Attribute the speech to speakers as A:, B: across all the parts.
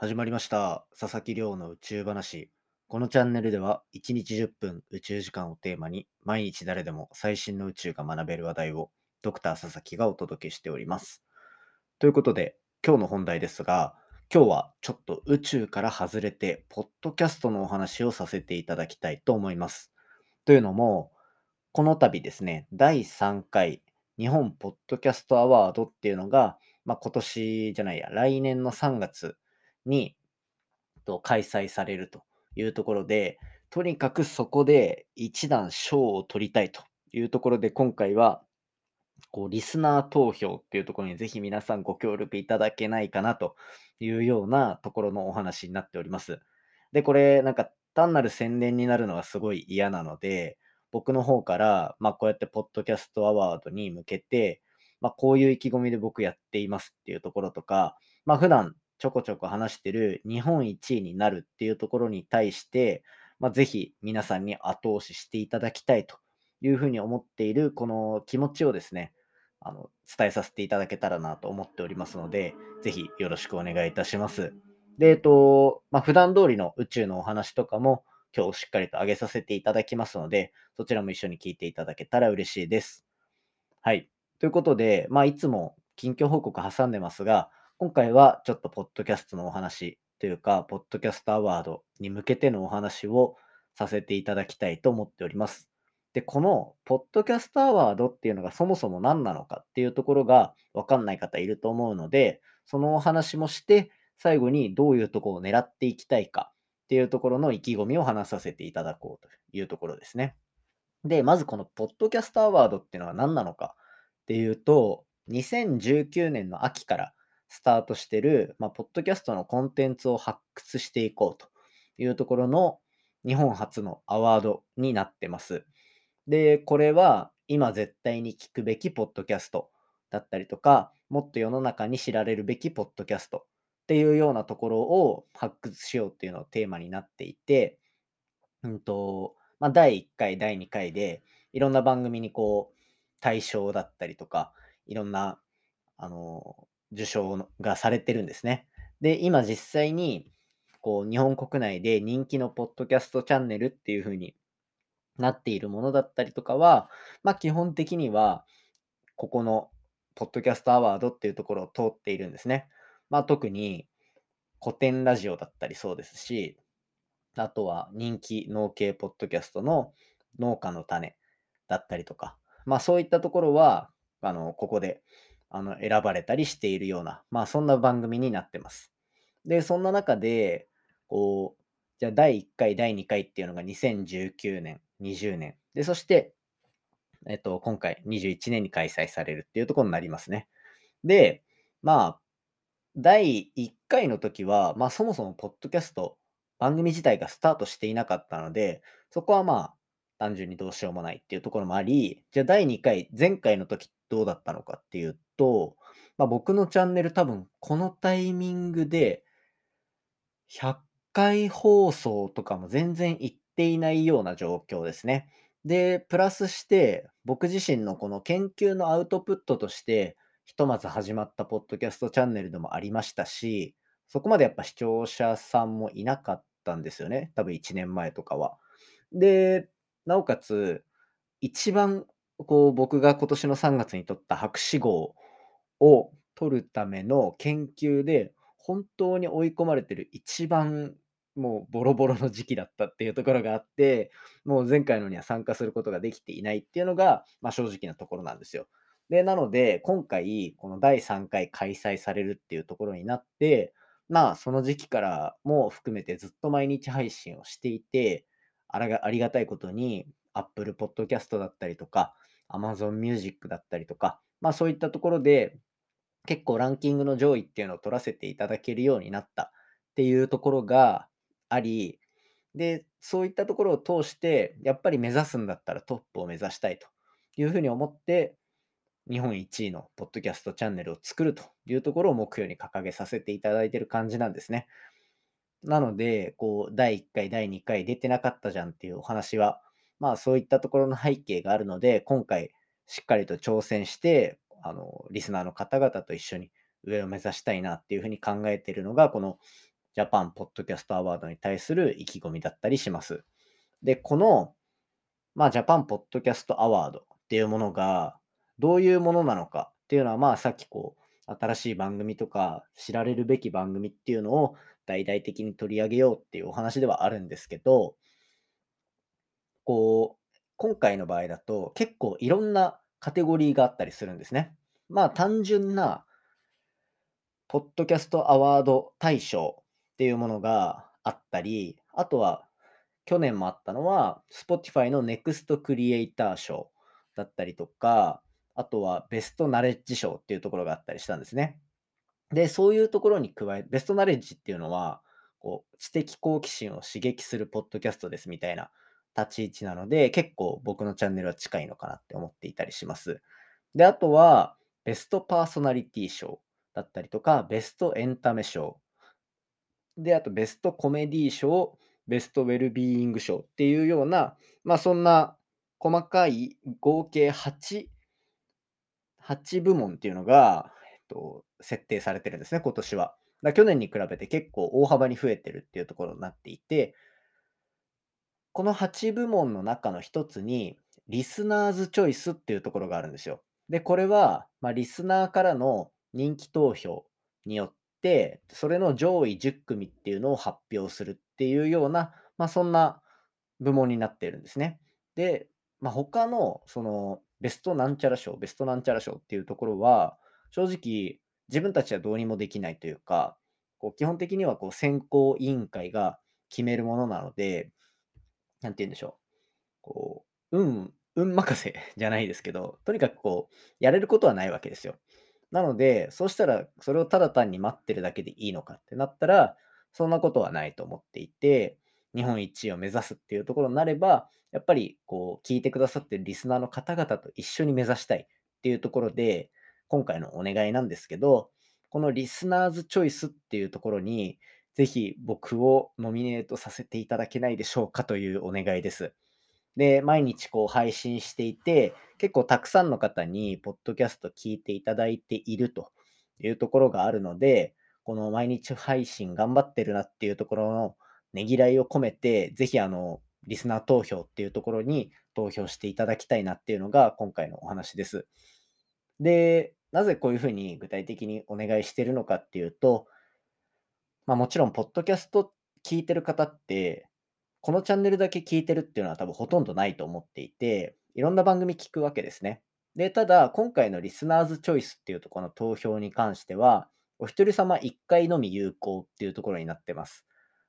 A: 始まりました。佐々木亮の宇宙話。このチャンネルでは1日10分宇宙時間をテーマに毎日誰でも最新の宇宙が学べる話題をドクター佐々木がお届けしております。ということで今日の本題ですが今日はちょっと宇宙から外れてポッドキャストのお話をさせていただきたいと思います。というのもこの度ですね第3回日本ポッドキャストアワードっていうのが、まあ、今年じゃないや来年の3月にと開催されるというところで、とにかくそこで一段賞を取りたいというところで、今回はこうリスナー投票っていうところにぜひ皆さんご協力いただけないかなというようなところのお話になっております。で、これなんか単なる宣伝になるのはすごい嫌なので、僕の方から、まあ、こうやってポッドキャストアワードに向けて、まあ、こういう意気込みで僕やっていますっていうところとか、まあ、普段ちょこちょこ話してる日本一位になるっていうところに対して、まあ、ぜひ皆さんに後押ししていただきたいというふうに思っているこの気持ちをですね、あの伝えさせていただけたらなと思っておりますので、ぜひよろしくお願いいたします。で、えっと、まあ、普段通りの宇宙のお話とかも今日しっかりと上げさせていただきますので、そちらも一緒に聞いていただけたら嬉しいです。はい。ということで、まあ、いつも近況報告挟んでますが、今回はちょっとポッドキャストのお話というか、ポッドキャストアワードに向けてのお話をさせていただきたいと思っております。で、このポッドキャストアワードっていうのがそもそも何なのかっていうところがわかんない方いると思うので、そのお話もして、最後にどういうところを狙っていきたいかっていうところの意気込みを話させていただこうというところですね。で、まずこのポッドキャストアワードっていうのは何なのかっていうと、2019年の秋からスタートしてる、まあ、ポッドキャストのコンテンツを発掘していこうというところの日本初のアワードになってます。で、これは今絶対に聞くべきポッドキャストだったりとか、もっと世の中に知られるべきポッドキャストっていうようなところを発掘しようっていうのをテーマになっていて、うんと、まあ、第1回、第2回でいろんな番組にこう対象だったりとか、いろんな、あの、受賞がされてるんですね。で、今実際に、こう、日本国内で人気のポッドキャストチャンネルっていう風になっているものだったりとかは、まあ基本的には、ここのポッドキャストアワードっていうところを通っているんですね。まあ特に古典ラジオだったりそうですし、あとは人気農系ポッドキャストの農家の種だったりとか、まあそういったところは、あの、ここであの選ばれたりしているような、まあそんな番組になってます。で、そんな中で、こう、じゃあ第1回、第2回っていうのが2019年、20年。で、そして、えっと、今回21年に開催されるっていうところになりますね。で、まあ、第1回の時は、まあそもそもポッドキャスト、番組自体がスタートしていなかったので、そこはまあ、単純にどうしようもないっていうところもあり、じゃあ第2回、前回の時どうだったのかっていうと、まあ、僕のチャンネル多分このタイミングで100回放送とかも全然行っていないような状況ですね。で、プラスして僕自身のこの研究のアウトプットとしてひとまず始まったポッドキャストチャンネルでもありましたし、そこまでやっぱ視聴者さんもいなかったんですよね。多分1年前とかは。で、なおかつ、一番こう僕が今年の3月に取った博士号を取るための研究で本当に追い込まれてる一番もうボロボロの時期だったっていうところがあってもう前回のには参加することができていないっていうのが、まあ、正直なところなんですよ。でなので今回この第3回開催されるっていうところになってまあその時期からも含めてずっと毎日配信をしていてあらがありがたいことに Apple Podcast だったりとか Amazon Music だったりとか、まあそういったところで結構ランキングの上位っていうのを取らせていただけるようになったっていうところがあり、で、そういったところを通して、やっぱり目指すんだったらトップを目指したいというふうに思って、日本一位のポッドキャストチャンネルを作るというところを目標に掲げさせていただいている感じなんですね。なので、こう、第1回、第2回出てなかったじゃんっていうお話は、まあそういったところの背景があるので、今回しっかりと挑戦して、あの、リスナーの方々と一緒に上を目指したいなっていうふうに考えているのが、この、ジャパンポッドキャストアワードに対する意気込みだったりします。で、この、まあ、ジャパンポッドキャストアワードっていうものが、どういうものなのかっていうのは、まあ、さっきこう、新しい番組とか、知られるべき番組っていうのを大々的に取り上げようっていうお話ではあるんですけど、こう、今回の場合だと結構いろんなカテゴリーがあったりするんですね。まあ単純な、ポッドキャストアワード大賞っていうものがあったり、あとは去年もあったのは、Spotify の NEXT クリエイター賞だったりとか、あとはベストナレッジ賞っていうところがあったりしたんですね。で、そういうところに加え、ベストナレッジっていうのは、こう知的好奇心を刺激するポッドキャストですみたいな立ち位置なので、結構僕のチャンネルは近いのかなって思っていたりします。で、あとは、ベストパーソナリティ賞だったりとか、ベストエンタメ賞。で、あとベストコメディ賞、ベストウェルビーイング賞っていうような、まあそんな細かい合計8、8部門っていうのが、と、設定されてるんですね、今年は。だ去年に比べて結構大幅に増えてるっていうところになっていて、この8部門の中の一つに、リスナーズチョイスっていうところがあるんですよ。で、これは、まあ、リスナーからの人気投票によって、それの上位10組っていうのを発表するっていうような、まあ、そんな部門になっているんですね。で、まあ、他の、その、ベストなんちゃら賞、ベストなんちゃら賞っていうところは、正直、自分たちはどうにもできないというか、こう基本的にはこう選考委員会が決めるものなので、なんて言うんでしょう。こう、運、運任せ じゃないですけど、とにかくこう、やれることはないわけですよ。なので、そうしたら、それをただ単に待ってるだけでいいのかってなったら、そんなことはないと思っていて、日本一を目指すっていうところになれば、やっぱりこう、聞いてくださってるリスナーの方々と一緒に目指したいっていうところで、今回のお願いなんですけど、このリスナーズチョイスっていうところに、ぜひ僕をノミネートさせていただけないでしょうかというお願いです。で、毎日こう配信していて、結構たくさんの方にポッドキャスト聞いていただいているというところがあるので、この毎日配信頑張ってるなっていうところのねぎらいを込めて、ぜひあの、リスナー投票っていうところに投票していただきたいなっていうのが今回のお話です。で、なぜこういうふうに具体的にお願いしてるのかっていうと、まあもちろん、ポッドキャスト聞いてる方って、このチャンネルだけ聞いてるっていうのは多分ほとんどないと思っていて、いろんな番組聞くわけですね。で、ただ、今回のリスナーズチョイスっていうところの投票に関しては、お一人様1回のみ有効っていうところになってます。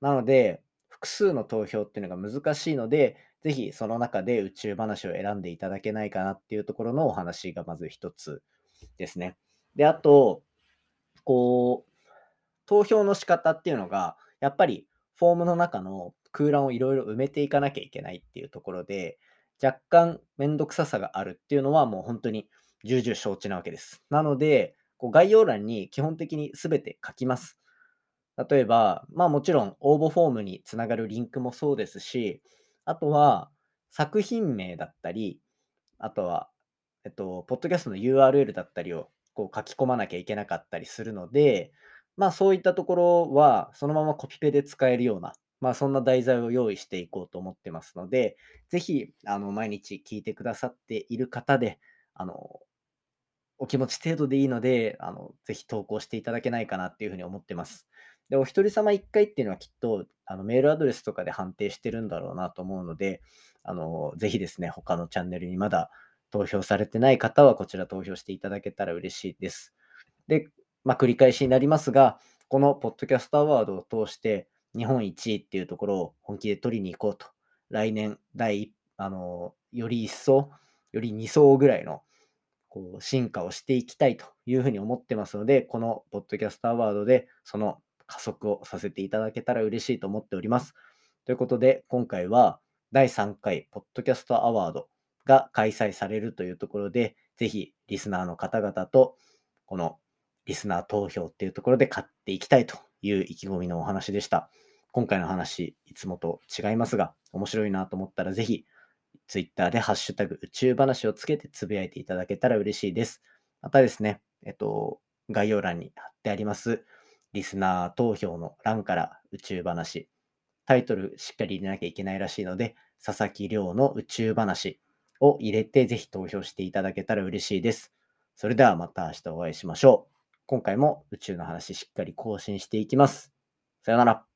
A: なので、複数の投票っていうのが難しいので、ぜひその中で宇宙話を選んでいただけないかなっていうところのお話がまず一つですね。で、あと、こう、投票の仕方っていうのが、やっぱりフォームの中の空欄をいろいろ埋めていかなきゃいけないっていうところで、若干めんどくささがあるっていうのはもう本当に重々承知なわけです。なので、こう概要欄に基本的に全て書きます。例えば、まあもちろん応募フォームにつながるリンクもそうですし、あとは作品名だったり、あとは、えっと、ポッドキャストの URL だったりをこう書き込まなきゃいけなかったりするので、まあそういったところはそのままコピペで使えるような、まあそんな題材を用意していこうと思ってますので、ぜひあの毎日聞いてくださっている方で、あの、お気持ち程度でいいので、あの、ぜひ投稿していただけないかなっていうふうに思ってます。で、お一人様1回っていうのはきっとあのメールアドレスとかで判定してるんだろうなと思うので、あの、ぜひですね、他のチャンネルにまだ投票されてない方はこちら投票していただけたら嬉しいです。で、まあ、繰り返しになりますが、このポッドキャストアワードを通して、日本一位っていうところを本気で取りに行こうと。来年、第、あの、より一層、より2層ぐらいのこう進化をしていきたいというふうに思ってますので、このポッドキャストアワードでその加速をさせていただけたら嬉しいと思っております。ということで、今回は第3回ポッドキャストアワードが開催されるというところで、ぜひリスナーの方々とこのリスナー投票っていうところで買っていきたいという意気込みのお話でした。今回の話、いつもと違いますが、面白いなと思ったらぜひ、Twitter でハッシュタグ宇宙話をつけてつぶやいていただけたら嬉しいです。またですね、えっと、概要欄に貼ってありますリスナー投票の欄から宇宙話、タイトルしっかり入れなきゃいけないらしいので、佐々木亮の宇宙話を入れてぜひ投票していただけたら嬉しいです。それではまた明日お会いしましょう。今回も宇宙の話しっかり更新していきます。さよなら。